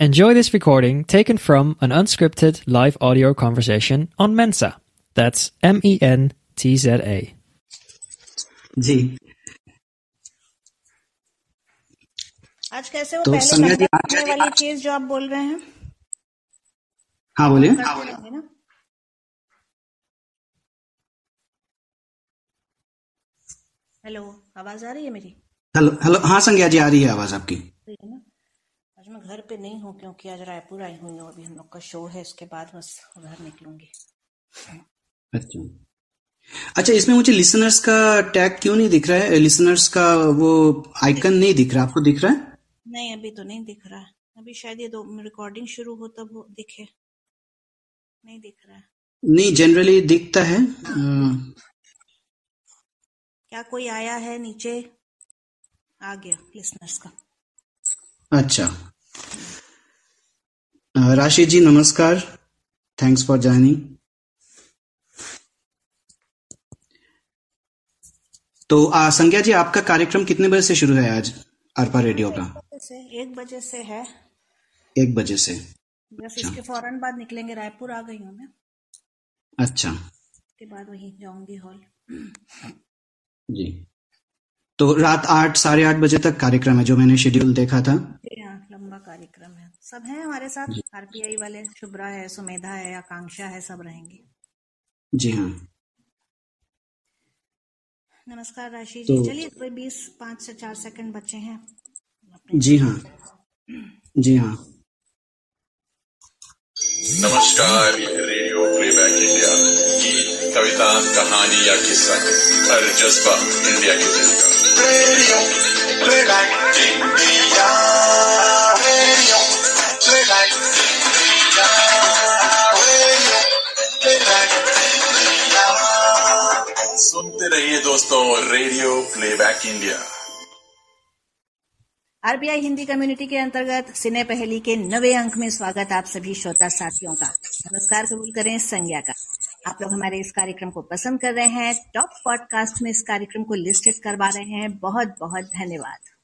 Enjoy this recording taken from an unscripted live audio conversation on Mensa. That's M E N T Z A. जी आज कैसे वो तो पहले Sandhya ji, number करने वाली चीज जो आप बोल रहे हैं हाँ बोलिए करते रहेंगे ना हेलो आवाज आ रही है मेरी हेलो हेलो हाँ संज्ञा जी आ रही है आवाज आपकी सही है ना आज मैं घर पे नहीं हूँ क्योंकि आज रायपुर आई हुई हूँ अभी हम लोग का शो है इसके बाद बस घर निकलूँगी। अच्छा। अच्छा इसमें मुझे लिसनर्स का टैग क्यों नहीं दिख रहा है? लिसनर्स का वो आइकन नहीं दिख रहा आपको दिख रहा है? नहीं अभी तो नहीं दिख रहा। है अभी शायद ये दो रिकॉर्डिंग शुरू हो तब वो दिखे। नहीं दिख रहा। है नहीं जनरली दिखता है। क्या कोई आया है नीचे? आ गया लिसनर्स का। अच्छा। राशि जी नमस्कार थैंक्स फॉर ज्वाइनिंग तो आ, संज्ञा जी आपका कार्यक्रम कितने बजे से शुरू है आज अरपा रेडियो का? एक बजे से है। एक बजे से। बस इसके फ़ौरन बाद निकलेंगे रायपुर आ गई हूँ मैं। अच्छा। के बाद वहीं जाऊँगी हॉल जी। तो रात आठ साढ़े आठ बजे तक कार्यक्रम है जो मैंने शेड्यूल देखा था। हाँ। लंबा कार्यक्रम है। सब हैं हमारे साथ? आरपीआई वाले शुभ्रा है सुमेधा है आकांक्षा है सब रहेंगे। जी हाँ। नमस्कार राशि जी। तो- चलिए कोई बीस पाँच से चार सेकंड बचे हैं। जी हाँ। जी हाँ। नमस्कार रेडियो प्लेबैक इंडिया गीत कविता कहानी या किस्सा हर जज्बा इंडिया के दिल का रेडियो प्लेबैक इंडिया। सुनते रहिए दोस्तों radio playback India RBI Hindi community के अंतर्गत सिने पहली के नवे अंक में स्वागत आप सभी श्रोता साथियों का। नमस्कार कबूल करें संज्ञा का। आप लोग हमारे इस कार्यक्रम को पसंद कर रहे हैं टॉप पॉडकास्ट में इस कार्यक्रम को लिस्टेड करवा रहे हैं। बहुत बहुत धन्यवाद।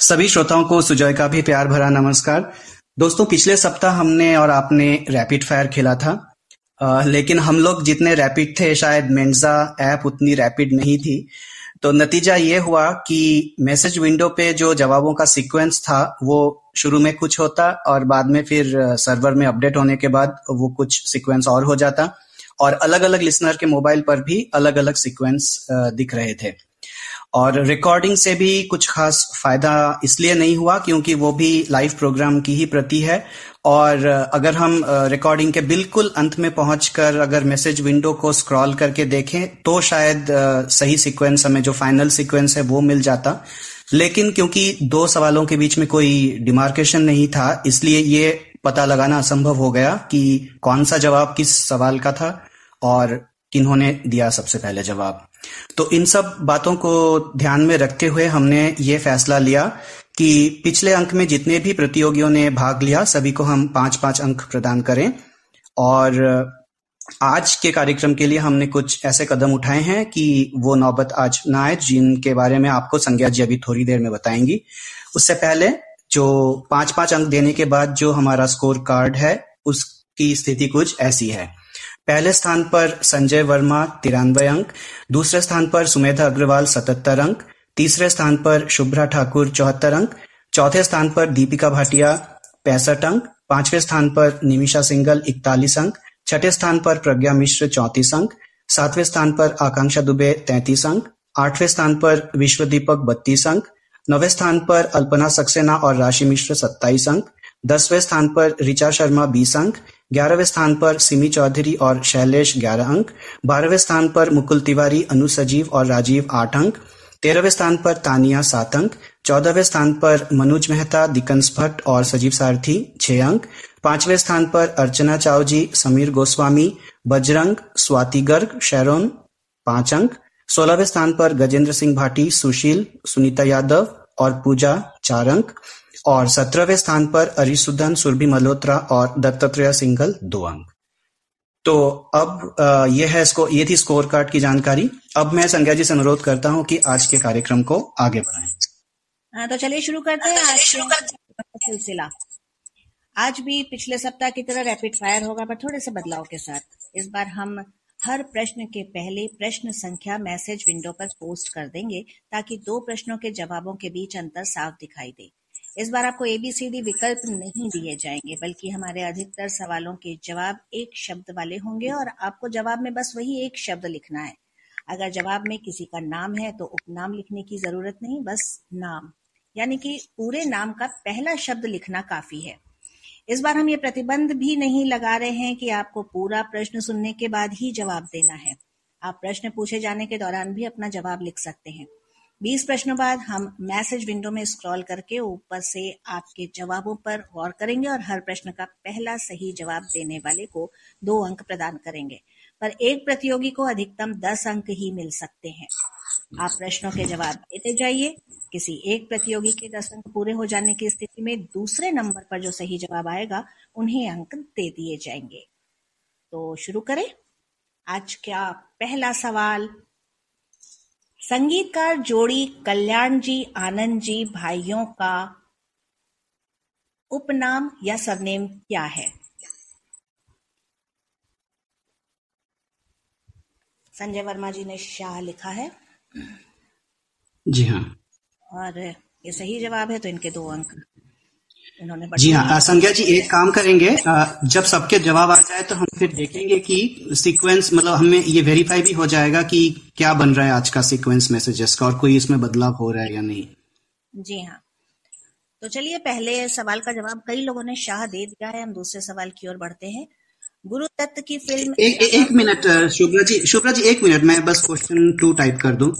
सभी श्रोताओं को सुजय का भी प्यार भरा नमस्कार। दोस्तों पिछले सप्ताह हमने और आपने रैपिड फायर खेला था। अ, लेकिन हम लोग जितने रैपिड थे शायद मेंजा ऐप उतनी रैपिड नहीं थी। तो नतीजा ये हुआ कि मैसेज विंडो पे जो जवाबों का सीक्वेंस था वो शुरू में कुछ होता और बाद में फिर सर्वर में अपडेट होने के बाद वो कुछ सीक्वेंस और हो जाता। और अलग अलग लिसनर के मोबाइल पर भी अलग अलग सीक्वेंस दिख रहे थे। और रिकॉर्डिंग से भी कुछ खास फ़ायदा इसलिए नहीं हुआ क्योंकि वो भी लाइव प्रोग्राम की ही प्रति है। और अगर हम रिकॉर्डिंग के बिल्कुल अंत में पहुंचकर अगर मैसेज विंडो को स्क्रॉल करके देखें तो शायद सही सीक्वेंस हमें जो फाइनल सीक्वेंस है वो मिल जाता। लेकिन क्योंकि दो सवालों के बीच में कोई डिमार्केशन नहीं था, इसलिए ये पता लगाना असंभव हो गया कि कौन सा जवाब किस सवाल का था। और किन्होंने दिया सबसे पहले जवाब। तो इन सब बातों को ध्यान में रखते हुए हमने ये फैसला लिया कि पिछले अंक में जितने भी प्रतियोगियों ने भाग लिया, सभी को हम पाँच पाँच अंक प्रदान करें। और आज के कार्यक्रम के लिए हमने कुछ ऐसे कदम उठाए हैं कि वो नौबत आज ना आए, जिनके बारे में आपको संज्ञा जी अभी थोड़ी देर में बताएँगी। उससे पहले जो पाँच पाँच अंक देने के बाद जो हमारा स्कोर कार्ड है, उसकी स्थिति कुछ ऐसी है। पहले स्थान पर संजय वर्मा तिरानवे अंक दूसरे स्थान पर सुमेधा अग्रवाल सतहत्तर अंक तीसरे स्थान पर शुभ्रा ठाकुर चौहत्तर अंक चौथे स्थान पर दीपिका भाटिया पैंसठ अंक पाँचवें स्थान पर निमिषा सिंगल इकतालीस अंक छठे स्थान पर प्रज्ञा मिश्र चौंतीस अंक सातवें स्थान पर आकांक्षा दुबे तैंतीस अंक आठवें स्थान पर विश्व दीपक बत्तीस अंक नौवे स्थान पर अल्पना सक्सेना और राशि मिश्र सत्ताईस अंक दसवें स्थान पर ऋचा शर्मा बीस अंक ग्यारहवें स्थान पर सिमी चौधरी और शैलेश ग्यारह अंक, बारहवें स्थान पर मुकुल तिवारी, अनु सजीव और राजीव आठ अंक, तेरहवें स्थान पर तानिया सात अंक, चौदहवें स्थान पर मनोज मेहता, दिकंस भट्ट और सजीव सारथी छह अंक, पाँचवें स्थान पर अर्चना चाव जी समीर गोस्वामी, बजरंग, स्वाति गर्ग, शैरोन पाँच अंक, सोलहवें स्थान पर गजेंद्र सिंह भाटी, सुशील, सुनीता यादव और पूजा चार अंक और सत्रहवें स्थान पर अरिसुदन सुरभि मल्होत्रा और दत्तात्रेय सिंघल दो अंक। तो अब अ, ये है इसको ये थी स्कोर कार्ड की जानकारी। अब मैं संज्ञा जी से अनुरोध करता हूँ कि आज के कार्यक्रम को आगे बढ़ाएँ। हाँ तो चलिए शुरू करते हैं आज सिलसिला। आज भी पिछले सप्ताह की तरह रैपिड फायर होगा पर थोड़े से बदलाव के साथ। इस बार हम हर प्रश्न के पहले प्रश्न संख्या मैसेज विंडो पर पोस्ट कर देंगे ताकि दो प्रश्नों के जवाबों के बीच अंतर साफ़ दिखाई दे। इस बार आपको एबीसीडी विकल्प नहीं दिए जाएँगे, बल्कि हमारे अधिकतर सवालों के जवाब एक शब्द वाले होंगे और आपको जवाब में बस वही एक शब्द लिखना है। अगर जवाब में किसी का नाम है तो उपनाम लिखने की ज़रूरत नहीं, बस नाम। यानी कि पूरे नाम का पहला शब्द लिखना काफ़ी है। इस बार हम ये प्रतिबंध भी नहीं लगा रहे हैं कि आपको पूरा प्रश्न सुनने के बाद ही जवाब देना है। आप प्रश्न पूछे जाने के दौरान भी अपना जवाब लिख सकते हैं। 20 प्रश्नों बाद हम मैसेज विंडो में स्क्रॉल करके ऊपर से आपके जवाबों पर गौर करेंगे और हर प्रश्न का पहला सही जवाब देने वाले को दो अंक प्रदान करेंगे। पर एक प्रतियोगी को अधिकतम दस अंक ही मिल सकते हैं। आप प्रश्नों के जवाब देते जाइए। किसी एक प्रतियोगी के दस अंक पूरे हो जाने की स्थिति में दूसरे नंबर पर जो सही जवाब आएगा, उन्हें अंक दे दिए जाएँगे। तो शुरू करें। आज क्या पहला सवाल संगीतकार जोड़ी कल्याण जी आनंद जी भाइयों का उपनाम या सरनेम क्या है? संजय वर्मा जी ने शाह लिखा है। जी हाँ। और ये सही जवाब है तो इनके दो अंक। जी हाँ संज्ञा जी एक काम करेंगे जब सबके जवाब आ जाए तो हम फिर देखेंगे कि सीक्वेंस मतलब हमें ये वेरीफाई भी हो जाएगा कि क्या बन रहा है आज का सीक्वेंस मैसेजेस का और कोई इसमें बदलाव हो रहा है या नहीं। जी हाँ। तो चलिए पहले सवाल का जवाब कई लोगों ने शाह दे दिया है हम दूसरे सवाल की ओर बढ़ते हैं। गुरु दत्त की फ़िल्म एक, एक मिनट शुभ्रा जी शुभ्रा जी एक मिनट मैं बस क्वेश्चन टू टाइप कर दू।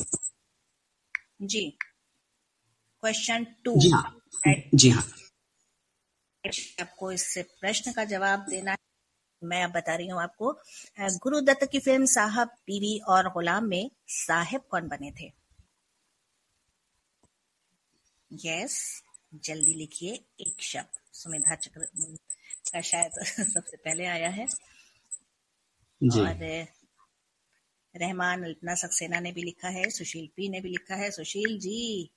जी। क्वेश्चन टू जी हाँ। जी हाँ। आपको इससे प्रश्न का जवाब देना है। मैं अब बता रही हूँ आपको गुरु दत्त की फ़िल्म साहब बीवी और गुलाम में साहेब कौन बने थे? यस जल्दी लिखिए एक शब्द। सुमेधा चक्र का शायद सबसे पहले आया है। जी। और रहमान अल्पना सक्सेना ने भी लिखा है सुशील पी ने भी लिखा है। सुशील जी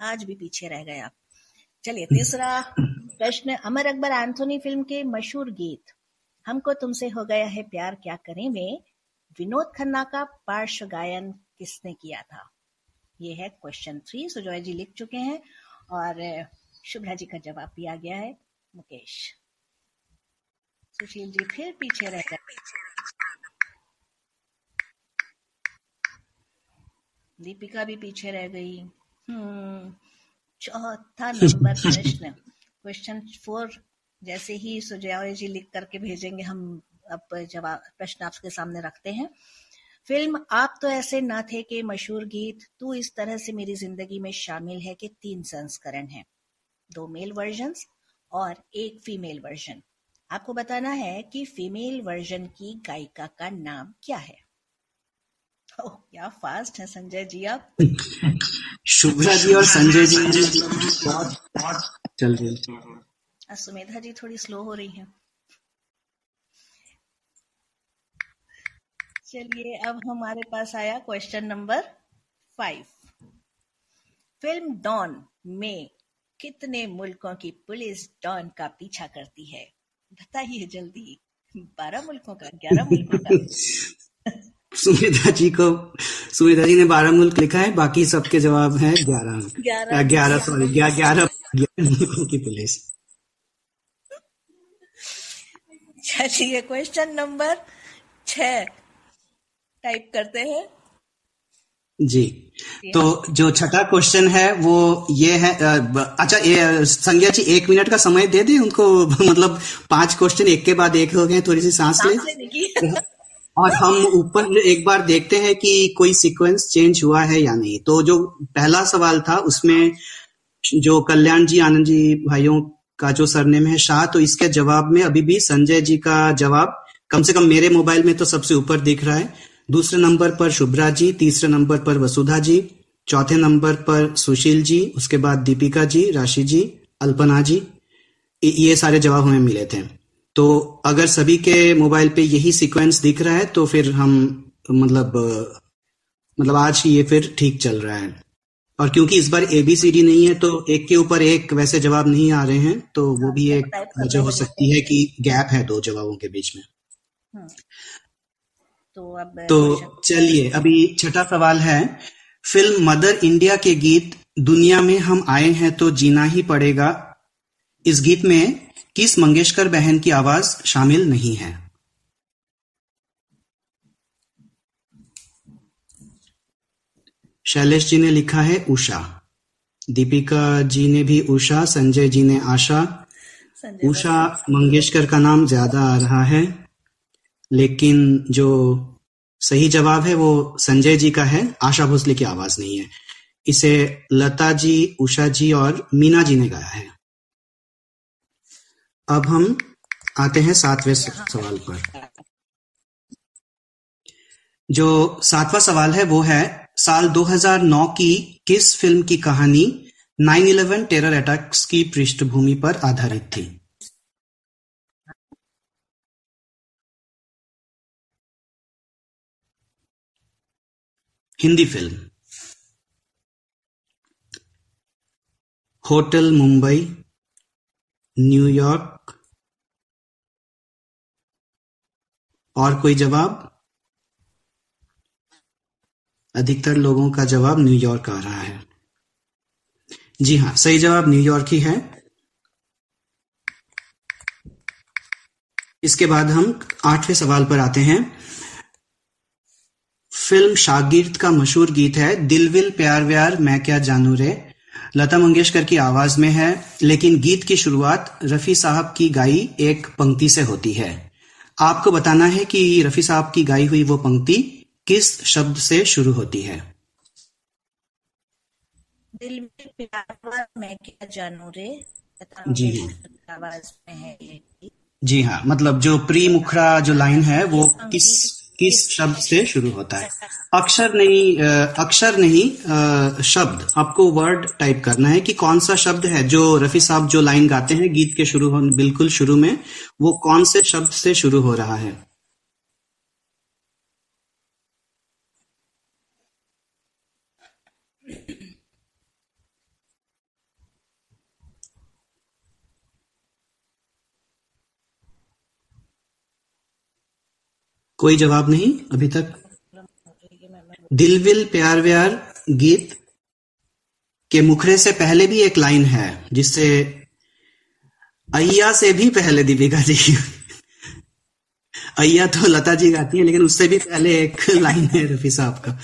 आज भी पीछे रह गए आप। चलिए तीसरा। प्रश्न अमर अकबर एंथोनी फ़िल्म के मशहूर गीत, हमको तुमसे हो गया है प्यार, क्या करें में विनोद खन्ना का पार्श्व गायन किसने किया था? ये है क्वेश्चन थ्री सुजॉय जी लिख चुके हैं और शुभ्रा जी का जवाब भी आ गया है, मुकेश। सुशील जी फिर पीछे रह गए। दीपिका भी पीछे रह गई। हम्म चौथा नंबर प्रश्न। क्वेश्चन फोर जैसे ही सुजया जी लिख करके भेजेंगे हम अब जवाब प्रश्न आपके सामने रखते हैं। फ़िल्म आप तो ऐसे ना थे कि मशहूर गीत तू इस तरह से मेरी ज़िंदगी में शामिल है कि तीन संस्करण हैं। दो मेल वर्जन और एक फीमेल वर्जन आपको बताना है कि फीमेल वर्जन की गायिका का नाम क्या है? ओह क्या फास्ट है संजय जी आप। शुभ्रा जी और संजय जी। चल रही सुमेधा जी थोड़ी स्लो हो रही है। चलिए अब हमारे पास आया question number five film Don में कितने मुल्कों की पुलिस डॉन का पीछा करती है? बताइए जल्दी। बारह मुल्कों का ग्यारह मुल्कों का। सुमेधा जी को सुमेधा जी ने बारह मुल्क लिखा है बाकी सबके जवाब है ग्यारह। ग्यारह। सॉरी ग्यारह की पुलिस चलिए क्वेश्चन नंबर छ टाइप करते हैं। जी तो जो छठा क्वेश्चन है वो ये है अच्छा ये संज्ञा जी एक मिनट का समय दे दें उनको मतलब पाँच क्वेश्चन एक के बाद एक हो गए थोड़ी सी सांस ले। और हम ऊपर एक बार देखते हैं कि कोई सीक्वेंस चेंज हुआ है या नहीं। तो जो पहला सवाल था उसमें जो कल्याण जी, आनंद जी भाइयों का जो सरनेम है शाह तो इसके जवाब में अभी भी संजय जी का जवाब कम से कम मेरे मोबाइल में तो सबसे ऊपर दिख रहा है। दूसरे नंबर पर शुभ्रा जी, तीसरे नंबर पर वसुधा जी, चौथे नंबर पर सुशील जी, उसके बाद दीपिका जी, राशि जी, अल्पना जी, ये सारे जवाब हमें मिले थे। तो अगर सभी के मोबाइल पे यही सीक्वेंस दिख रहा है तो फिर हम मतलब मतलब आज ये फिर ठीक चल रहा है। और क्योंकि इस बार एबीसीडी नहीं है तो एक के ऊपर एक वैसे जवाब नहीं आ रहे हैं तो वो भी एक वजह हो सकती है कि गैप है दो जवाबों के बीच में। हम्म। तो अब तो चलिए अभी छठा सवाल है। फ़िल्म मदर इंडिया के गीत दुनिया में हम आए हैं तो जीना ही पड़ेगा इस गीत में किस मंगेशकर बहन की आवाज़ शामिल नहीं है? शैलेश जी ने लिखा है उषा। दीपिका जी ने भी उषा संजय जी ने आशा। उषा मंगेशकर का नाम ज़्यादा आ रहा है लेकिन जो सही जवाब है वो संजय जी का है। आशा भोसले की आवाज़ नहीं है। इसे लता जी उषा जी और मीना जी ने गाया है। अब हम आते हैं सातवें सवाल पर। जो सातवां सवाल है वो है साल 2009 की किस फ़िल्म की कहानी 9/11 टेरर अटैक्स की पृष्ठभूमि पर आधारित थी? Hindi film. Hotel Mumbai New York और कोई जवाब? अधिकतर लोगों का जवाब न्यूयॉर्क आ रहा है। जी हाँ सही जवाब न्यूयॉर्क ही है। इसके बाद हम आठवें सवाल पर आते हैं। फ़िल्म शागिर्द का मशहूर गीत है, दिल विल प्यार व्यार, मैं क्या जानू रे। लता मंगेशकर की आवाज़ में है, लेकिन गीत की शुरुआत रफी साहब की गाई एक पंक्ति से होती है। आपको बताना है कि रफी साहब की गाई हुई वो पंक्ति? किस शब्द से शुरू होती है? दिल में प्यार मैं क्या जानू रे? जी मंगेशकर आवाज़ में है ये जी हाँ मतलब जो प्री मुखरा जो लाइन है वो किस किस शब्द से शुरू होता है? अक्षर नहीं अक्षर नहीं शब्द। आपको वर्ड टाइप करना है कि कौन सा शब्द है जो रफी साहब जो लाइन गाते हैं गीत के शुरू बिल्कुल शुरू में वो कौन से शब्द से शुरू हो रहा है? कोई जवाब नहीं, अभी तक। दिल विल प्यार व्यार गीत के मुखरे से पहले भी एक लाइन है, जिससे अय्या से भी पहले दीपिका जी अय्या तो लता जी गाती है, लेकिन उससे भी पहले एक लाइन है रफी साहब का।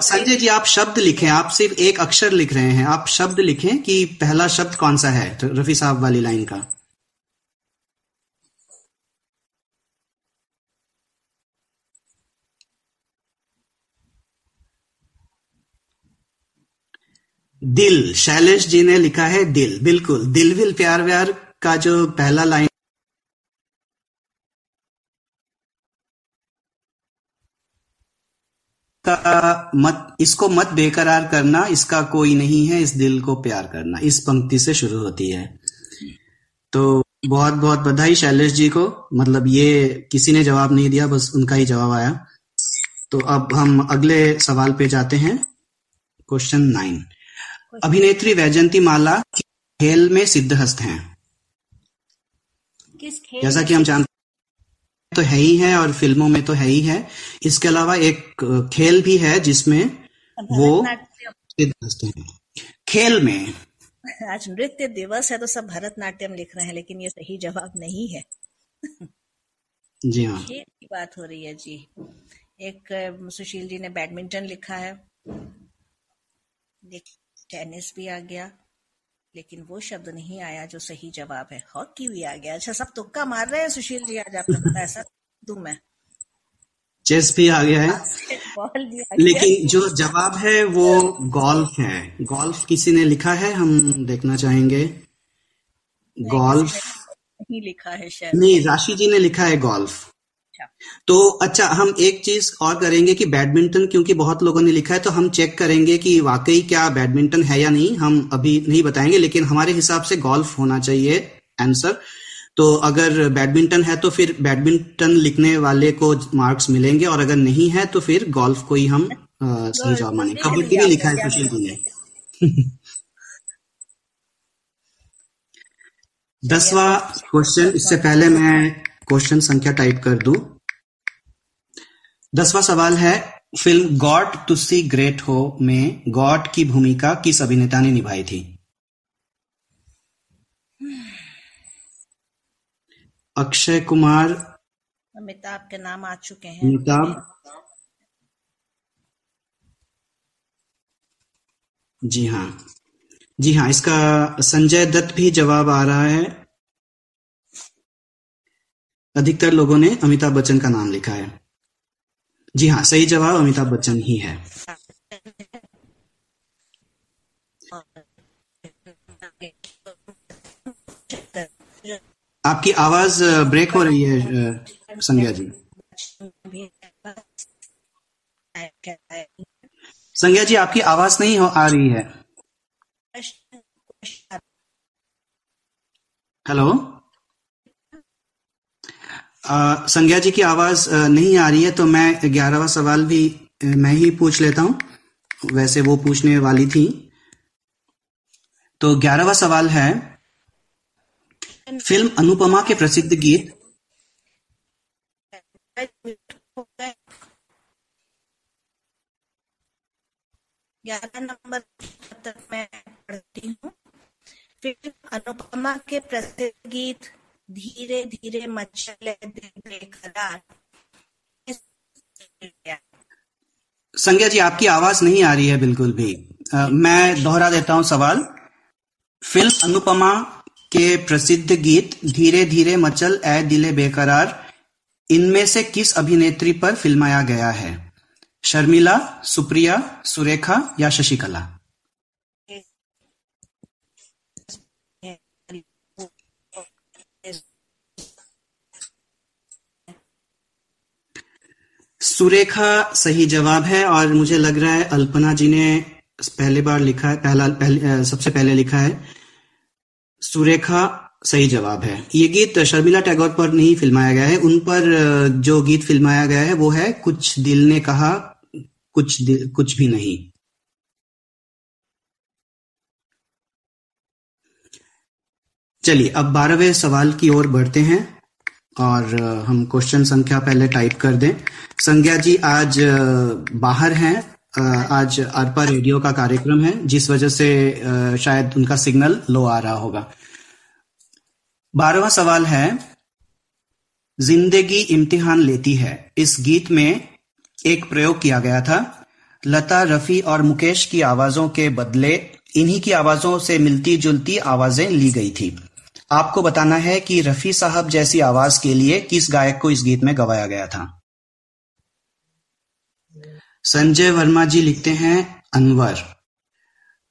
संजय जी, आप शब्द लिखें, आप सिर्फ़ एक अक्षर लिख रहे हैं, आप शब्द लिखें कि पहला शब्द कौन सा है तो रफी साहब वाली लाइन का। दिल, शैलेश जी ने लिखा है दिल, बिल्कुल। दिल विल प्यार व्यार का जो पहला लाइन का मत, इसको मत बेकरार करना, इसका कोई नहीं है, इस दिल को प्यार करना। इस पंक्ति से शुरू होती है। तो बहुत बहुत बधाई शैलेश जी को। मतलब ये किसी ने जवाब नहीं दिया, बस उनका ही जवाब आया। तो अब हम अगले सवाल पे जाते हैं। Question nine. अभिनेत्री वैजंती माला खेल में सिद्धहस्त हैं। जैसा कि हम जानते हैं तो है ही है और फ़िल्मों में तो है ही है। इसके अलावा एक खेल भी है जिसमें वो सिद्धहस्त हैं। खेल में। आज नृत्य दिवस है तो सब भरतनाट्यम लिख रहे हैं लेकिन ये सही जवाब नहीं है। जी हाँ। खेल की बात हो रही है जी। एक सुशील जी ने बैडमिंटन लिखा है। एक टेनिस भी आ गया। लेकिन वो शब्द नहीं आया जो सही जवाब है। हॉकी भी आ गया? अच्छा सब तुक्का मार रहे हैं सुशील जी आज आपको पता है ऐसा दूँ मैं। चेस भी आ गया है। लेकिन जो जवाब है वो गोल्फ है। गोल्फ किसी ने लिखा है? हम देखना चाहेंगे। गोल्फ नहीं लिखा है शायद। नहीं राशि जी ने लिखा है गोल्फ तो अच्छा हम एक चीज़ और करेंगे कि बैडमिंटन क्योंकि बहुत लोगों ने लिखा है तो हम चेक करेंगे कि वाकई क्या बैडमिंटन है या नहीं। हम अभी नहीं बताएँगे लेकिन हमारे हिसाब से गोल्फ होना चाहिए आंसर तो अगर बैडमिंटन है तो फिर बैडमिंटन लिखने वाले को मार्क्स मिलेंगे और अगर नहीं है तो फिर गोल्फ को ही हम सही जवाब माने कबड्डी में लिखा है सुशील जी ने दसवा क्वेश्चन इससे पहले मैं क्वेश्चन संख्या टाइप कर दू। दसवा सवाल है film God to see great हो में गॉड की भूमिका किस अभिनेता ने निभाई थी? अक्षय कुमार। अमिताभ के नाम आ चुके हैं। अमिताभ। जी हाँ। जी हाँ इसका संजय दत्त भी जवाब आ रहा है। अधिकतर लोगों ने अमिताभ बच्चन का नाम लिखा है। जी हाँ सही जवाब अमिताभ बच्चन ही है। आपकी आवाज़ ब्रेक हो रही है संज्ञा जी। संज्ञा जी, आपकी आवाज़ नहीं हो, आ रही है। हेलो? संज्ञा जी की आवाज़ नहीं आ रही है तो मैं ग्यारहवा सवाल भी मैं ही पूछ लेता हूँ। वैसे वो पूछने वाली थी। तो ग्यारहवा सवाल है, फ़िल्म अनुपमा के प्रसिद्ध गीत? ग्यारह नंबर मैं पढ़ती हूँ। फिर अनुपमा के प्रसिद्ध गीत धीरे धीरे मचले संज्ञा जी आपकी आवाज़ नहीं आ रही है बिल्कुल भी। अ, मैं दोहरा देता हूँ सवाल। फ़िल्म अनुपमा के प्रसिद्ध गीत धीरे धीरे मचल ए दिले बेकरार इनमें से किस अभिनेत्री पर फिल्माया गया है? शर्मिला सुप्रिया सुरेखा या शशिकला? सुरेखा सही जवाब है और मुझे लग रहा है अल्पना जी ने पहले बार लिखा है पहला पहले, सबसे पहले लिखा है। सुरेखा सही जवाब है। ये गीत शर्मिला टैगोर पर नहीं फिल्माया गया है। उन पर जो गीत फिल्माया गया है वो है कुछ दिल ने कहा कुछ दिल कुछ भी नहीं। चलिए अब बारहवें सवाल की ओर बढ़ते हैं। और हम क्वेश्चन संख्या पहले टाइप कर दें। संज्ञा जी, आज बाहर हैं। आज अरपा रेडियो का कार्यक्रम है, जिस वजह से शायद उनका सिग्नल लो आ रहा होगा। बारहवा सवाल है, ज़िंदगी इम्तिहान लेती है। इस गीत में एक प्रयोग किया गया था, लता, रफी और मुकेश की आवाजों के बदले इन्हीं की आवाजों से मिलती जुलती आवाज़ें ली गई थी। आपको बताना है कि रफी साहब जैसी आवाज़ के लिए किस गायक को इस गीत में गवाया गया था? संजय वर्मा जी लिखते हैं अनवर।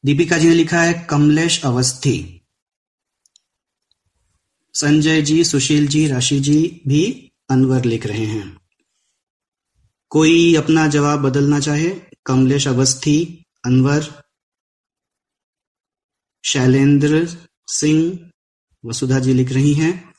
दीपिका जी ने लिखा है कमलेश अवस्थी। संजय जी, सुशील जी, राशि जी भी अनवर लिख रहे हैं। कोई अपना जवाब बदलना चाहे, कमलेश अवस्थी, अनवर, शैलेंद्र सिंह वसुधा जी लिख रही हैं।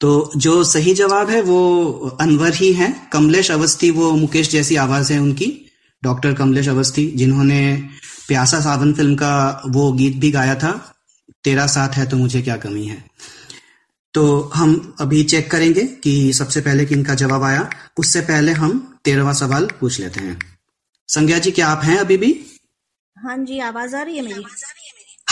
तो जो सही जवाब है, वो अनवर ही है। कमलेश अवस्थी, वो मुकेश जैसी आवाज़ है उनकी। डॉक्टर कमलेश अवस्थी, जिन्होंने प्यासा सावन फ़िल्म का वो गीत भी गाया था, तेरा साथ है तो मुझे क्या कमी है। तो हम अभी चेक करेंगे कि सबसे पहले किनका जवाब आया। उससे पहले हम तेरहवा सवाल पूछ लेते हैं। संज्ञा जी, क्या आप हैं अभी भी? हाँ जी, आवाज़ आ रही है मेरी?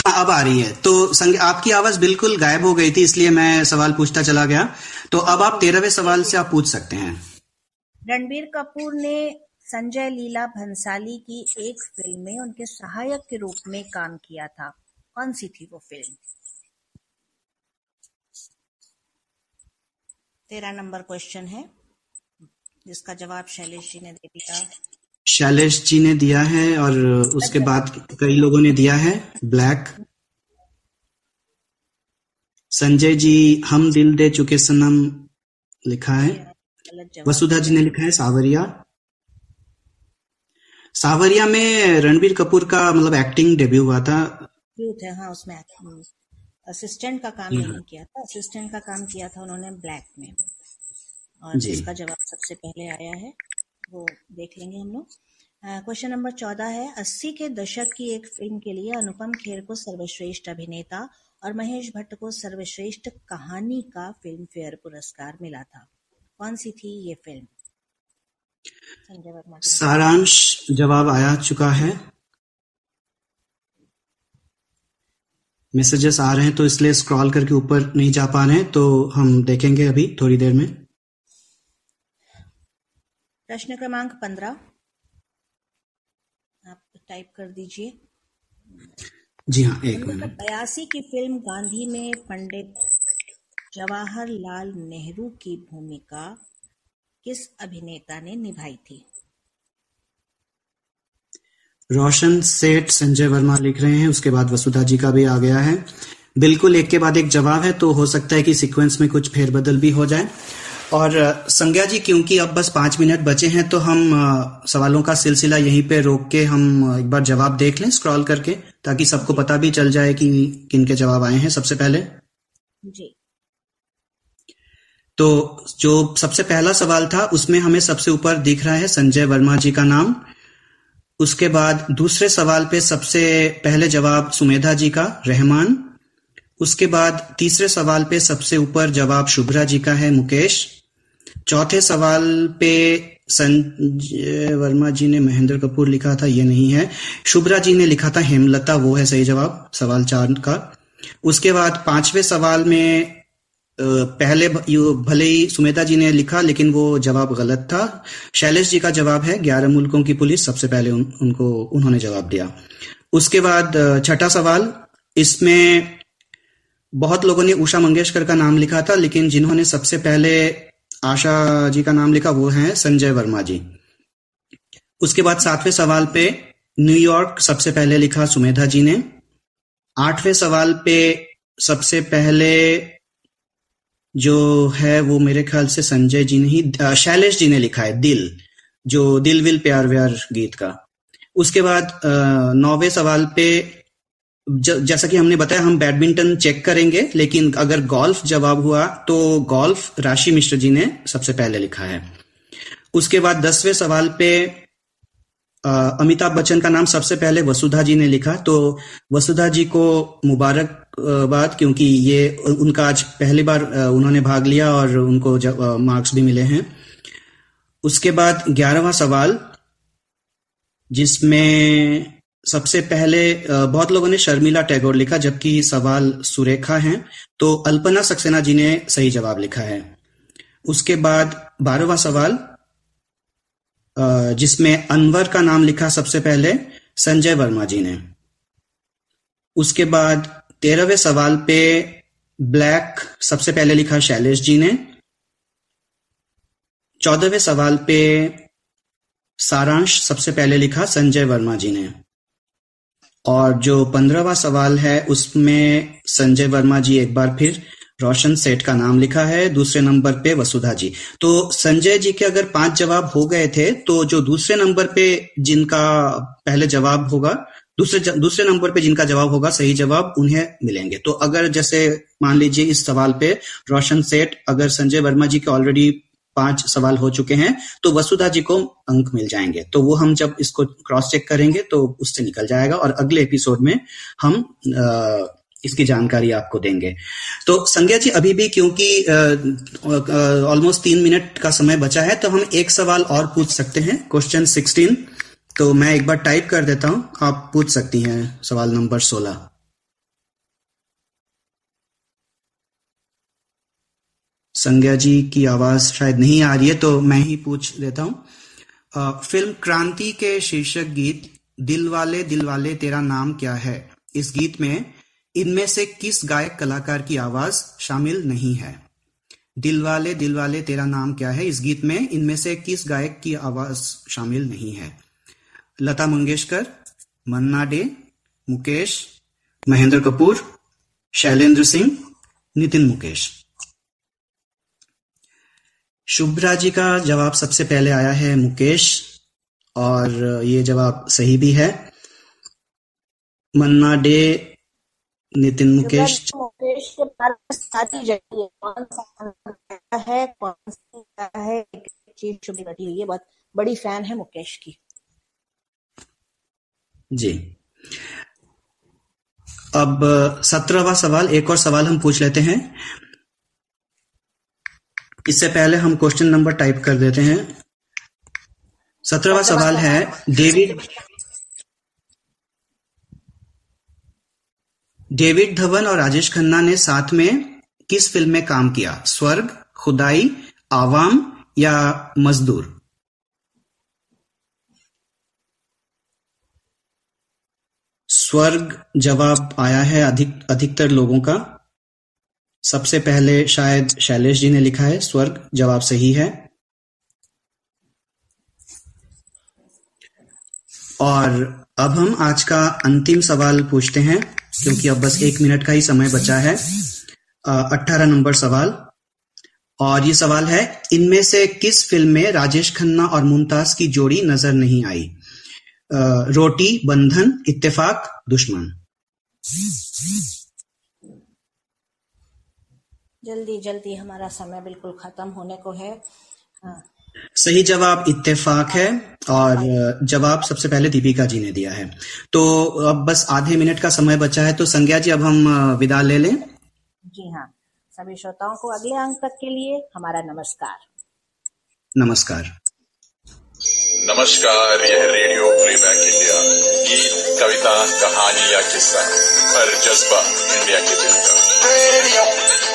अब आ रही है। तो संग आपकी आवाज़ बिल्कुल गायब हो गई थी, इसलिए मैं सवाल पूछता चला गया। तो अब आप तेरहवें सवाल से आप पूछ सकते हैं। रणबीर कपूर ने संजय लीला भंसाली की एक फ़िल्म में उनके सहायक के रूप में काम किया था। कौन सी थी वो फ़िल्म तेरह नंबर क्वेश्चन है, जिसका जवाब शैलेश जी ने दे दिया। शैलेश जी ने दिया है और उसके बाद कई लोगों ने दिया है ब्लैक। संजय जी हम दिल दे चुके सनम लिखा है। वसुधा जी ने लिखा है सावरिया। सावरिया में रणबीर कपूर का मतलब एक्टिंग डेब्यू हुआ था। है हाँ उसमें असिस्टेंट का काम नहीं किया था असिस्टेंट का काम किया था उन्होंने ब्लैक में। और। जिसका जवाब सबसे पहले आया है। वो देख लेंगे हम लोग। क्वेश्चन नंबर चौदह है, अस्सी के दशक की एक फ़िल्म के लिए अनुपम खेर को सर्वश्रेष्ठ अभिनेता और महेश भट्ट को सर्वश्रेष्ठ कहानी का फ़िल्म फेयर पुरस्कार मिला था। कौन सी थी ये फ़िल्म सारांश जवाब आया चुका है। मैसेजेस आ रहे हैं तो इसलिए स्क्रॉल करके ऊपर नहीं जा पा रहे हैं तो हम देखेंगे अभी थोड़ी देर में। प्रश्न क्रमांक पंद्रह। आप टाइप कर दीजिए। जी हाँ एक मिनट। बयासी की फ़िल्म गांधी में पंडित जवाहरलाल नेहरू की भूमिका किस अभिनेता ने निभाई थी? रोशन सेठ संजय वर्मा लिख रहे हैं उसके बाद वसुधा जी का भी आ गया है। बिल्कुल एक के बाद एक जवाब है तो हो सकता है कि सीक्वेंस में कुछ फेरबदल भी हो जाए। और संज्ञा जी क्योंकि अब बस पाँच मिनट बचे हैं तो हम सवालों का सिलसिला यहीं पे रोक के हम एक बार जवाब देख लें स्क्रॉल करके ताकि सबको पता भी चल जाए कि किन के जवाब आए हैं सबसे पहले। जी। तो जो सबसे पहला सवाल था उसमें हमें सबसे ऊपर दिख रहा है संजय वर्मा जी का नाम। उसके बाद दूसरे सवाल पे सबसे पहले जवाब सुमेधा जी का रहमान। उसके बाद तीसरे सवाल पे सबसे ऊपर जवाब शुभ्रा जी का है मुकेश। चौथे सवाल पे संजय वर्मा जी ने महेंद्र कपूर लिखा था ये नहीं है। शुभ्रा जी ने लिखा था हेमलता वो है सही जवाब सवाल चार का। उसके बाद पाँचवें सवाल में पहले भले ही सुमेधा जी ने लिखा लेकिन वो जवाब गलत था। शैलेश जी का जवाब है ग्यारह मुल्कों की पुलिस सबसे पहले उन, उनको उन्होंने जवाब दिया। उसके बाद छठा सवाल इसमें बहुत लोगों ने उषा मंगेशकर का नाम लिखा था, लेकिन जिन्होंने सबसे पहले आशा जी का नाम लिखा वो है संजय वर्मा जी। उसके बाद सातवें सवाल पे न्यूयॉर्क सबसे पहले लिखा सुमेधा जी ने। आठवें सवाल पे सबसे पहले जो है वो मेरे ख्याल से संजय जी ने ही शैलेश जी ने लिखा है, दिल, जो दिल विल प्यार व्यार गीत का। उसके बाद नौवे सवाल पे जैसा कि हमने बताया, हम बैडमिंटन चेक करेंगे, लेकिन अगर गोल्फ जवाब हुआ तो गोल्फ राशि मिश्र जी ने सबसे पहले लिखा है। उसके बाद दसवें सवाल पे अमिताभ बच्चन का नाम सबसे पहले वसुधा जी ने लिखा तो वसुधा जी को मुबारकबाद, क्योंकि ये उनका आज पहली बार उन्होंने भाग लिया और उनको मार्क्स भी मिले हैं। उसके बाद ग्यारहवा सवाल, जिसमें सबसे पहले बहुत लोगों ने शर्मिला टैगोर लिखा, जबकि सवाल सुरेखा है। तो अल्पना सक्सेना जी ने सही जवाब लिखा है। उसके बाद बारहवा सवाल जिसमें अनवर का नाम लिखा सबसे पहले, संजय वर्मा जी ने। उसके बाद तेरहवें सवाल पे ब्लैक सबसे पहले लिखा शैलेश जी ने। चौदहवें सवाल पे सारांश सबसे पहले लिखा संजय वर्मा जी ने। और जो पंद्रहवा सवाल है, उसमें संजय वर्मा जी एक बार फिर रोशन सेठ का नाम लिखा है, दूसरे नंबर पे वसुधा जी। तो संजय जी के अगर पाँच जवाब हो गए थे तो जो दूसरे नंबर पे जिनका पहले जवाब होगा, दूसरे दूसरे नंबर पे जिनका जवाब होगा, सही जवाब उन्हें मिलेंगे। तो अगर जैसे मान लीजिए इस सवाल पे रोशन सेठ, अगर संजय वर्मा जी के ऑलरेडी पाँच सवाल हो चुके हैं तो वसुधा जी को अंक मिल जाएँगे। तो वो हम जब इसको क्रॉस चेक करेंगे तो उससे निकल जाएगा और अगले एपिसोड में हम आ, इसकी जानकारी आपको देंगे। तो संज्ञा जी अभी भी क्योंकि ऑलमोस्ट तीन मिनट का समय बचा है तो हम एक सवाल और पूछ सकते हैं। क्वेश्चन सिक्सटीन तो मैं एक बार टाइप कर देता हूँ। आप पूछ सकती हैं सवाल नंबर सोलह। संज्ञा जी की आवाज़ शायद नहीं आ रही है तो मैं ही पूछ लेता हूँ। फ़िल्म क्रांति के शीर्षक गीत, दिल वाले दिल वाले, तेरा नाम क्या है? इस गीत में इनमें से किस गायक कलाकार की आवाज़ शामिल नहीं है? दिल वाले दिल वाले, तेरा नाम क्या है? इस गीत में इनमें से किस गायक की आवाज़ शामिल नहीं है? लता मंगेशकर, मन्ना डे, मुकेश, महेंद्र कपूर, शैलेंद्र सिंह, नितिन मुकेश। शुभ्रा जी का जवाब सबसे पहले आया है मुकेश और ये जवाब सही भी है। मन्ना डे नितिन मुकेश। मुकेश के पास सारी है। कौन सा है कौन सी है चीज़ शुभ घटी हुई है बहुत बड़ी फ़ैन है मुकेश की। जी। अब सत्रहवा सवाल एक और सवाल हम पूछ लेते हैं। इससे पहले हम क्वेश्चन नंबर टाइप कर देते हैं। सत्रहवा सवाल है डेविड डेविड धवन और राजेश खन्ना ने साथ में किस फ़िल्म में काम किया? स्वर्ग खुदाई आवाम या मजदूर? स्वर्ग जवाब आया है अधिक अधिकतर लोगों का। सबसे पहले शायद शैलेश जी ने लिखा है, स्वर्ग जवाब सही है। और अब हम आज का अंतिम सवाल पूछते हैं, क्योंकि अब बस एक मिनट का ही समय बचा है। अट्ठारह नंबर सवाल। और ये सवाल है, इनमें से किस फ़िल्म में राजेश खन्ना और मुमताज़ की जोड़ी नज़र नहीं आई? रोटी, बंधन, इत्तेफाक, दुश्मन। जल्दी जल्दी हमारा समय बिल्कुल खत्म होने को है। हाँ। सही जवाब इत्तेफाक है और जवाब सबसे पहले दीपिका जी ने दिया है। तो अब बस आधे मिनट का समय बचा है तो संज्ञा जी अब हम विदा ले लें। जी हाँ। सभी श्रोताओं को अगले अंक तक के लिए हमारा नमस्कार। नमस्कार। नमस्कार यह रेडियो प्लेबैक इंडिया गीत कविता कहानी या किस्सा हर जज्बा इंडिया के दिल का।